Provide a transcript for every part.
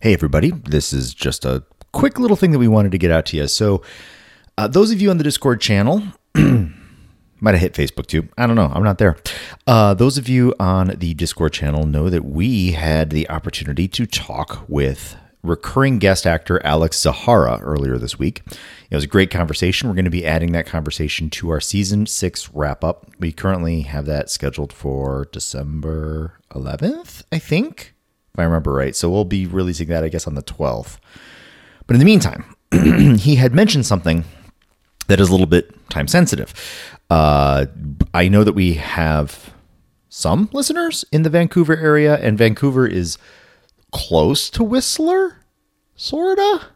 Hey, everybody. This is just a quick little thing that we wanted to get out to you. So, uh, those of you on the Discord channel, might have hit Facebook too. I don't know. I'm not there. Uh, those of you on the Discord channel know that we had the opportunity to talk with recurring guest actor Alex Zahara earlier this week. It was a great conversation. We're going to be adding that conversation to our season six wrap up. We currently have that scheduled for December 11th, I think if I remember right. So we'll be releasing that, I guess, on the 12th. But in the meantime, he had mentioned something that is a little bit time sensitive. Uh, I know that we have some listeners in the Vancouver area, and Vancouver is close to Whistler, sorta.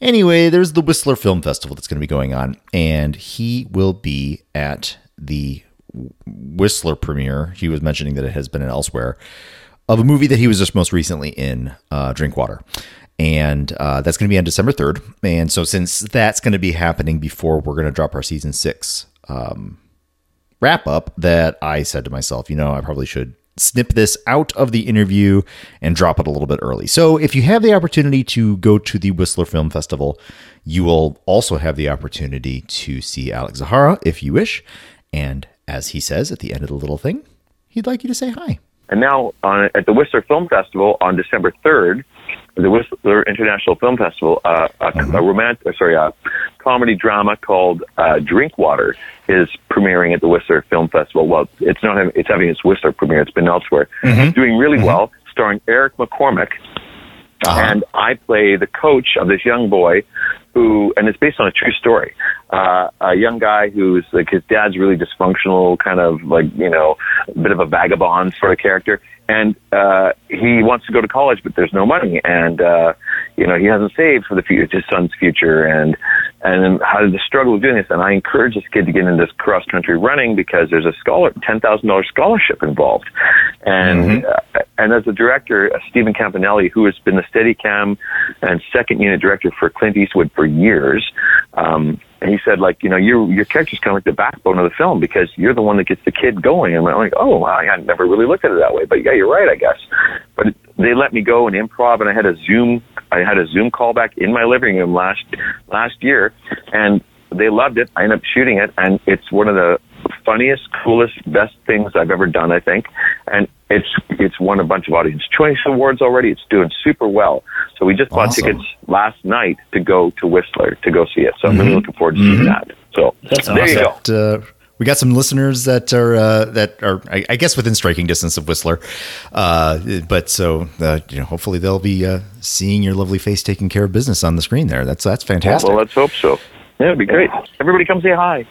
Anyway, there's the Whistler Film Festival that's going to be going on, and he will be at the Whistler premiere. He was mentioning that it has been elsewhere of a movie that he was just most recently in, uh, Drinkwater. And uh, that's going to be on December 3rd. And so, since that's going to be happening before we're going to drop our season six um, wrap up, that I said to myself, you know, I probably should snip this out of the interview and drop it a little bit early. So, if you have the opportunity to go to the Whistler Film Festival, you will also have the opportunity to see Alex Zahara if you wish. And as he says at the end of the little thing, he'd like you to say hi. And now on, at the Whistler Film Festival on December 3rd, the Whistler International Film Festival, uh, a, mm-hmm. a romantic, sorry, a comedy drama called uh, Drinkwater is premiering at the Whistler Film Festival. Well, it's not having, it's having its Whistler premiere. It's been elsewhere. Mm-hmm. It's doing really mm-hmm. well, starring Eric McCormack. Uh-huh. And I play the coach of this young boy who, and it's based on a true story. Uh, a young guy who's like his dad's really dysfunctional, kind of like you know, a bit of a vagabond sort of character, and uh, he wants to go to college, but there's no money, and uh, you know he hasn't saved for the future, his son's future, and and how the struggle of doing this. And I encourage this kid to get into this cross country running because there's a scholar ten thousand dollars scholarship involved, and mm-hmm. uh, and as a director, uh, Stephen Campanelli, who has been the Steadicam and second unit director for Clint Eastwood for years. Um, and he said, like, you know, your your character's kind of like the backbone of the film because you're the one that gets the kid going. And I'm like, oh, wow, I never really looked at it that way, but yeah, you're right, I guess. But they let me go and improv, and I had a Zoom, I had a Zoom call back in my living room last last year, and they loved it. I ended up shooting it, and it's one of the funniest, coolest, best things I've ever done, I think. And it's it's won a bunch of audience choice awards already. It's doing super well. So we just bought awesome. tickets last night to go to Whistler to go see it. So I'm mm-hmm. really looking forward to seeing mm-hmm. that. So That's there awesome. you go. Uh, we got some listeners that are uh, that are I, I, guess within striking distance of Whistler, uh, but so uh, you know hopefully they'll be uh, seeing your lovely face taking care of business on the screen there. That's that's fantastic. Well, let's hope so. Yeah, it'd be great. Everybody come say hi.